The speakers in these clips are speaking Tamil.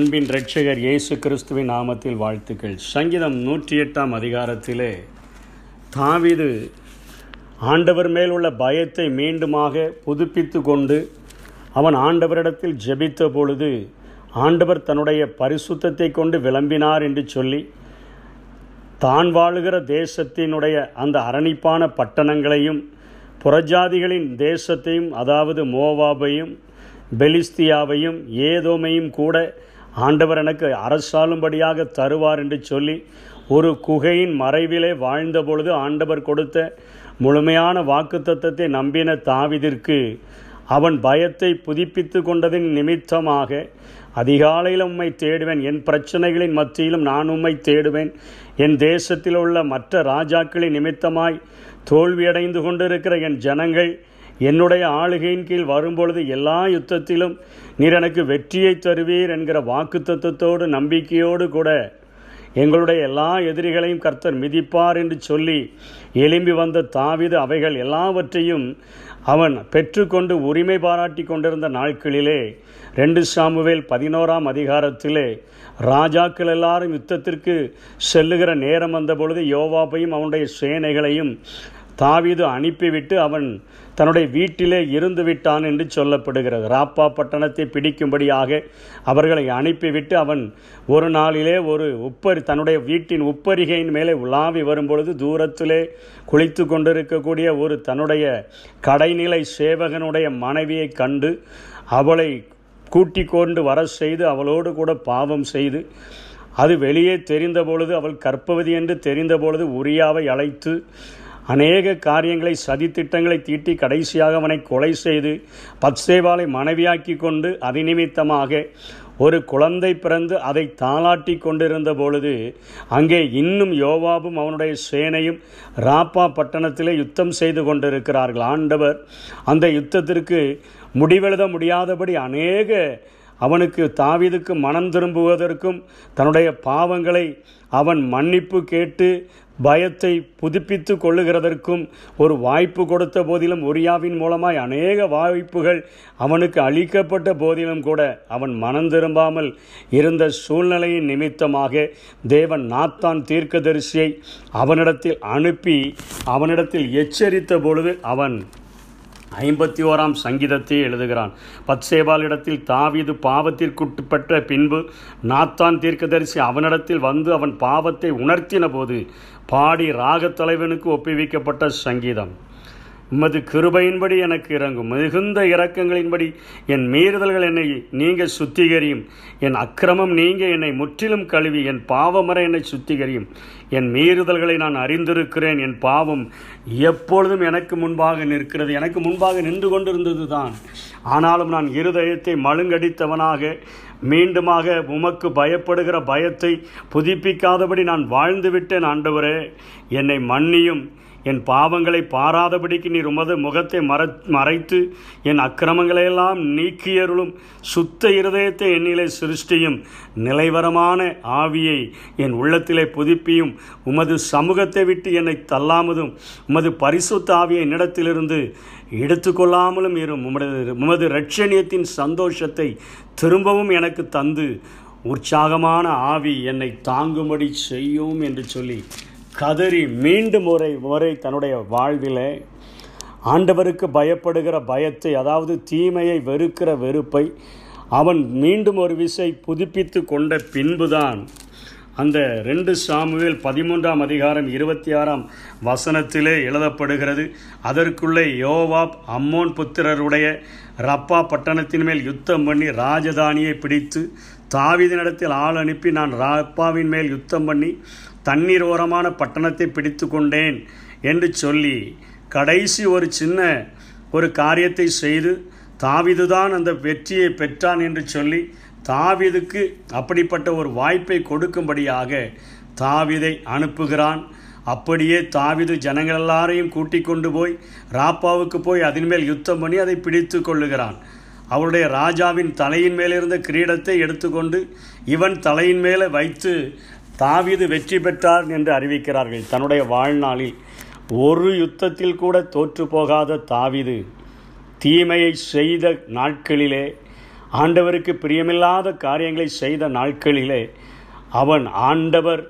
அன்பின் இரட்சகர் இயேசு கிறிஸ்துவின் நாமத்தில் வாழ்த்துக்கள். சங்கீதம் நூற்றி எட்டாம் அதிகாரத்திலே தாவீது ஆண்டவர் மேல் உள்ள பயத்தை மீண்டுமாக புதுப்பித்து கொண்டு அவன் ஆண்டவரிடத்தில் ஜெபித்த பொழுது ஆண்டவர் தன்னுடைய பரிசுத்தத்தை கொண்டு விளம்பினார் என்று சொல்லி தான் வாழுகிற தேசத்தினுடைய அந்த அரணிப்பான பட்டணங்களையும் புறஜாதிகளின் தேசத்தையும் அதாவது மோவாபையும் பெலிஸ்தியாவையும் ஏதோமையும் கூட ஆண்டவர் எனக்கு அரசாளும்படியாக தருவார் என்று சொல்லி ஒரு குகையின் மறைவிலே வாழ்ந்த பொழுது ஆண்டவர் கொடுத்த முழுமையான வாக்குத்தத்தத்தை நம்பின தாவிதிற்கு அவன் பயத்தை புதுப்பித்து கொண்டதின் நிமித்தமாக அதிகாலையில் உம்மை தேடுவேன் என் பிரச்சனைகளின் மத்தியிலும் நான் உம்மை தேடுவேன் என் தேசத்தில் உள்ள மற்ற ராஜாக்களின் நிமித்தமாய் தோல்வியடைந்து கொண்டிருக்கிற என் ஜனங்கள் என்னுடைய ஆளுகையின் கீழ் வரும்பொழுது எல்லா யுத்தத்திலும் நீர் எனக்கு வெற்றியை தருவீர் என்கிற வாக்குத்தத்தத்தோடு நம்பிக்கையோடு கூட எங்களுடைய எல்லா எதிரிகளையும் கர்த்தர் மிதிப்பார் என்று சொல்லி எழும்பி வந்த தாவிது அவைகள் எல்லாவற்றையும் அவன் பெற்றுக்கொண்டு உரிமை பாராட்டி கொண்டிருந்த நாட்களிலே ரெண்டு சாமுவேல் பதினோராம் அதிகாரத்திலே ராஜாக்கள் எல்லாரும் யுத்தத்திற்கு செல்லுகிற நேரம் வந்த பொழுது யோவாப்பையும் அவனுடைய சேனைகளையும் தாவீது அனுப்பிவிட்டு அவன் தன்னுடைய வீட்டிலே இருந்து விட்டான் என்று சொல்லப்படுகிறது. ராப்பா பட்டணத்தை பிடிக்கும்படியாக அவர்களை அனுப்பிவிட்டு அவன் ஒரு நாளிலே ஒரு உப்பரி தன்னுடைய வீட்டின் உப்பரிகையின் மேலே உலாவி வரும்பொழுது தூரத்திலே குளித்து கொண்டிருக்கக்கூடிய ஒரு தன்னுடைய கடைநிலை சேவகனுடைய மனைவியை கண்டு அவளை கூட்டிக் கொண்டு வர செய்து அவளோடு கூட பாவம் செய்து அது வெளியே தெரிந்த பொழுது அவள் கற்பவதி என்று தெரிந்த பொழுது உரியாவை அழைத்து அநேக காரியங்களை சதித்திட்டங்களை தீட்டி கடைசியாக அவனை கொலை செய்து பத்சேவாலை மனைவியாக்கி கொண்டு அதிநிமித்தமாக ஒரு குழந்தை பிறந்து அதை தாளாட்டி கொண்டிருந்த பொழுது அங்கே இன்னும் யோவாபும் அவனுடைய சேனையும் ராப்பா பட்டணத்திலே யுத்தம் செய்து கொண்டிருக்கிறார்கள். ஆண்டவர் அந்த யுத்தத்திற்கு முடிவெழுத முடியாதபடி அநேக அவனுக்கு தாவிதுக்கு மனம் திரும்புவதற்கும் தன்னுடைய பாவங்களை அவன் மன்னிப்பு கேட்டு பயத்தை புதுப்பித்து கொள்ளுகிறதற்கும் ஒரு வாய்ப்பு கொடுத்த போதிலும் ஒரியாவின் மூலமாய் அநேக வாய்ப்புகள் அவனுக்கு அளிக்கப்பட்ட போதிலும் கூட அவன் மனம் திரும்பாமல் இருந்த சூழ்நிலையின் நிமித்தமாக தேவன் நாத்தான் தீர்க்கதரிசியை அவனிடத்தில் அனுப்பி அவனிடத்தில் எச்சரித்த பொழுது அவன் ஐம்பத்தி ஓராம் சங்கீதத்தை எழுதுகிறான். பத்சேபாலிடத்தில் தாவீது பாவத்திற்குட்பட்ட பின்பு நாத்தான் தீர்க்கதரிசி அவனிடத்தில் வந்து அவன் பாவத்தை உணர்த்தின போது பாடி ராகத் தலைவனுக்கு ஒப்புவிக்கப்பட்ட சங்கீதம். உமது கிருபையின்படி எனக்கு இறங்கும். மிகுந்த இரக்கங்களின்படி என் மீறுதல்கள் என்னை நீங்க சுத்திகரியும். என் அக்கிரமம் நீங்க என்னை முற்றிலும் கழுவி என் பாவமர என்னை சுத்திகரியும். என் மீறுதல்களை நான் அறிந்திருக்கிறேன். என் பாவம் எப்பொழுதும் எனக்கு முன்பாக நிற்கிறது. எனக்கு முன்பாக நின்று கொண்டிருந்தது தான் ஆனாலும் நான் இருதயத்தை மழுங்கடித்தவனாக மீண்டுமாக உமக்கு பயப்படுகிற பயத்தை புதுப்பிக்காதபடி நான் வாழ்ந்துவிட்டேன் ஆண்டவரே. என்னை மன்னியும். என் பாவங்களை பாராதபடிக்கு நீர் உமது முகத்தை மற மறைத்து என் அக்கிரமங்களையெல்லாம் நீக்கியருளும் சுத்த இருதயத்தை என்னிலே சிருஷ்டியும் நிலைவரமான ஆவியை என் உள்ளத்திலே புதுப்பியும் உமது சமூகத்தை விட்டு என்னை தள்ளாமதும் உமது பரிசுத்த ஆவியை என்னிடத்திலிருந்து எடுத்துக்கொள்ளாமலும் இரும். உமது உமது ரட்சணியத்தின் சந்தோஷத்தை திரும்பவும் எனக்கு தந்து உற்சாகமான ஆவி என்னை தாங்கும்படி செய்யும் என்று சொல்லி கதறி மீண்டும் முறை முறை தன்னுடைய வாழ்வில் ஆண்டவருக்கு பயப்படுகிற பயத்தை அதாவது தீமையை வெறுக்கிற வெறுப்பை அவன் மீண்டும் ஒரு விசை புதுப்பித்து கொண்ட பின்புதான் அந்த ரெண்டு சாமுவேல் பதிமூன்றாம் அதிகாரம் இருபத்தி ஆறாம் வசனத்திலே எழுதப்படுகிறது. அதற்குள்ளே யோவாப் அம்மோன் புத்திரருடைய ரப்பா பட்டணத்தின் மேல் யுத்தம் பண்ணி ராஜதானியை பிடித்து தாவிதனிடத்தில் ஆள் அனுப்பி நான் ராப்பாவின் மேல் யுத்தம் பண்ணி தண்ணீர் ஓரமான பட்டணத்தை பிடித்து கொண்டேன் என்று சொல்லி கடைசி ஒரு சின்ன ஒரு காரியத்தை செய்து தாவிதுதான் அந்த வெற்றியை பெற்றான் என்று சொல்லி தாவிதுக்கு அப்படிப்பட்ட ஒரு வாய்ப்பை கொடுக்கும்படியாக தாவிதை அனுப்புகிறான். அப்படியே தாவிது ஜனங்கள் எல்லாரையும் கூட்டிக் கொண்டு போய் ராப்பாவுக்கு போய் அதன் மேல் யுத்தம் பண்ணி அதை பிடித்து கொள்ளுகிறான். அவருடைய ராஜாவின் தலையின் மேலிருந்த கிரீடத்தை எடுத்துக்கொண்டு இவன் தலையின் மேலே வைத்து தாவீது வெற்றி பெற்றார் என்று அறிவிக்கிறார்கள். தன்னுடைய வாழ்நாளில் ஒரு யுத்தத்தில் கூட தோற்று போகாத தாவீது தீமையை செய்த நாட்களிலே ஆண்டவருக்கு பிரியமில்லாத காரியங்களை செய்த நாட்களிலே அவன் ஆண்டவர்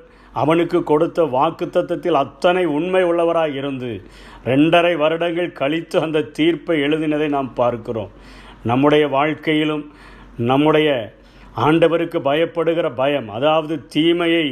அவனுக்கு கொடுத்த வாக்கு தத்தத்தில் அத்தனை உண்மை உள்ளவராக இருந்து ரெண்டரை வருடங்கள் கழித்து அந்த தீர்ப்பை எழுதினதை நாம் பார்க்கிறோம். நம்முடைய வாழ்க்கையிலும் நம்முடைய ஆண்டவருக்கு பயப்படுகிற பயம் அதாவது தீமையை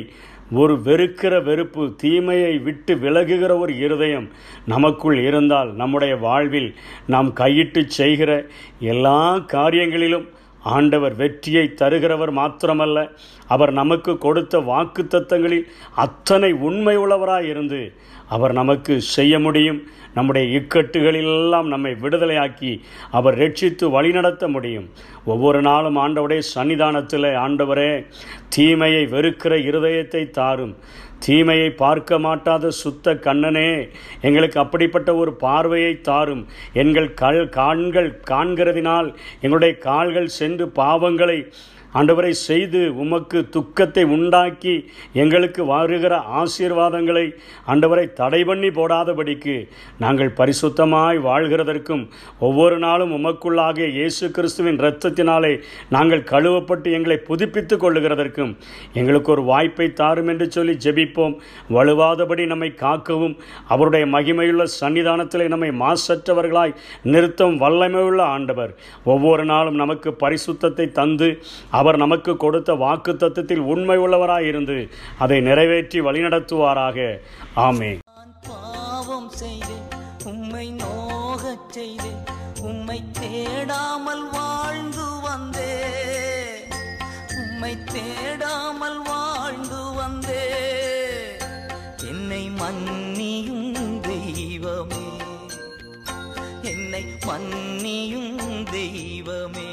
ஒரு வெறுக்கிற வெறுப்பு தீமையை விட்டு விலகுகிற ஒரு இருதயம் நமக்குள் இருந்தால் நம்முடைய வாழ்வில் நாம் கையிட்டு செய்கிற எல்லா காரியங்களிலும் ஆண்டவர் வெற்றியை தருகிறவர் மாத்திரமல்ல அவர் நமக்கு கொடுத்த வாக்கு தத்தங்களில் அத்தனை உண்மை இருந்து அவர் நமக்கு செய்ய முடியும். நம்முடைய இக்கட்டுகளிலெல்லாம் நம்மை விடுதலையாக்கி அவர் ரட்சித்து வழிநடத்த முடியும். ஒவ்வொரு நாளும் ஆண்டவருடைய சன்னிதானத்தில் ஆண்டவரே தீமையை வெறுக்கிற இருதயத்தை தாரும். தீமையை பார்க்க மாட்டாத சுத்த கண்ணனே எங்களுக்கு அப்படிப்பட்ட ஒரு பார்வையை தாரும். எங்கள் கல் காண்கள் காண்கிறதினால் எங்களுடைய கால்கள் சென்று பாவங்களை ஆண்டவரை செய்து உமக்கு துக்கத்தை உண்டாக்கி எங்களுக்கு வருகிற ஆசீர்வாதங்களை ஆண்டவரை தடை பண்ணி போடாதபடிக்கு நாங்கள் பரிசுத்தமாய் வாழ்கிறதற்கும் ஒவ்வொரு நாளும் உமக்குள்ளாக இயேசு கிறிஸ்துவின் இரத்தத்தினாலே நாங்கள் கழுவப்பட்டு எங்களை புதுப்பித்துக் கொள்ளுகிறதற்கும் எங்களுக்கு ஒரு வாய்ப்பை தாரும் என்று சொல்லி ஜெபிப்போம். வலுவாதபடி நம்மை காக்கவும். அவருடைய மகிமையுள்ள சன்னிதானத்திலே நம்மை மாசற்றவர்களாய் நிறுத்தம் வல்லமையுள்ள ஆண்டவர். ஒவ்வொரு நாளும் நமக்கு பரிசுத்தத்தை தந்து அவர் நமக்கு கொடுத்த வாக்கு தத்துவத்தில் உண்மை உள்ளவராயிருந்து அதை நிறைவேற்றி வழிநடத்துவாராக. ஆமே பாவம் செய்து உம்மை நோகச் செய்தேன் உம்மை தேடாமல் வாழ்ந்து வந்தே உம்மை தேடாமல் வாழ்ந்து வந்தே என்னை மன்னியும் தெய்வமே. என்னை மன்னியும் தெய்வமே.